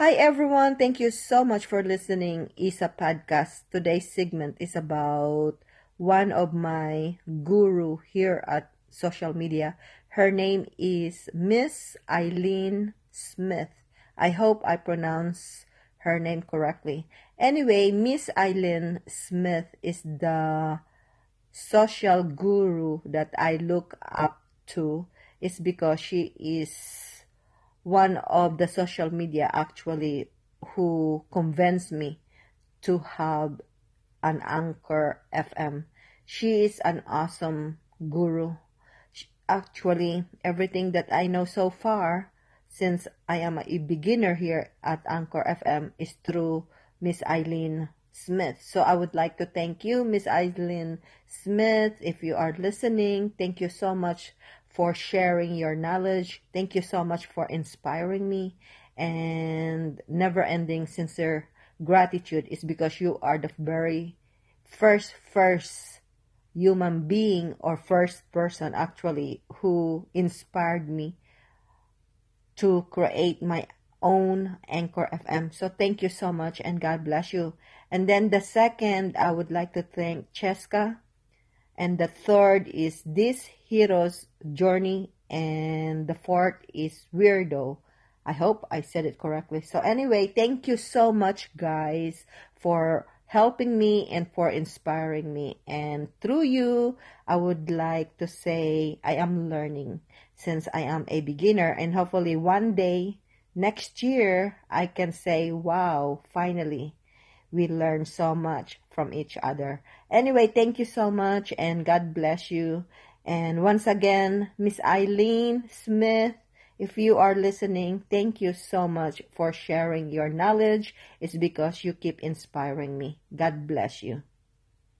Hi everyone, thank you so much for listening Isa podcast. Today's segment is about one of my guru here at social media. Her name is Miss Eileen Smith. I hope I pronounce her name correctly. Anyway, Miss Eileen Smith is the social guru that I look up to. It's because she is one of the social media actually who convinced me to have an anchor FM. She is an awesome guru. Actually, everything that I know so far, since I am a beginner here at Anchor FM, is through Miss Eileen Smith. So I would like to thank you, Miss Eileen Smith. If you are listening, thank you so much for sharing your knowledge. Thank you so much for inspiring me and never ending sincere gratitude is because you are the very first first human being or first person actually who inspired me to create my own Anchor FM. So thank you so much and God bless you. And then the second, I would like to thank Cheska. And the third is this hero's journey and the fourth is weirdo. I hope i said it correctly. So anyway thank you so much guys for helping me and for inspiring me. And through you i would like to say i am learning since i am a beginner. And hopefully one day next year i can say wow finally we learn so much from each other. Anyway, thank you so much and God bless you. And once again, Miss Eileen Smith, if you are listening, thank you so much for sharing your knowledge. It's because you keep inspiring me. God bless you.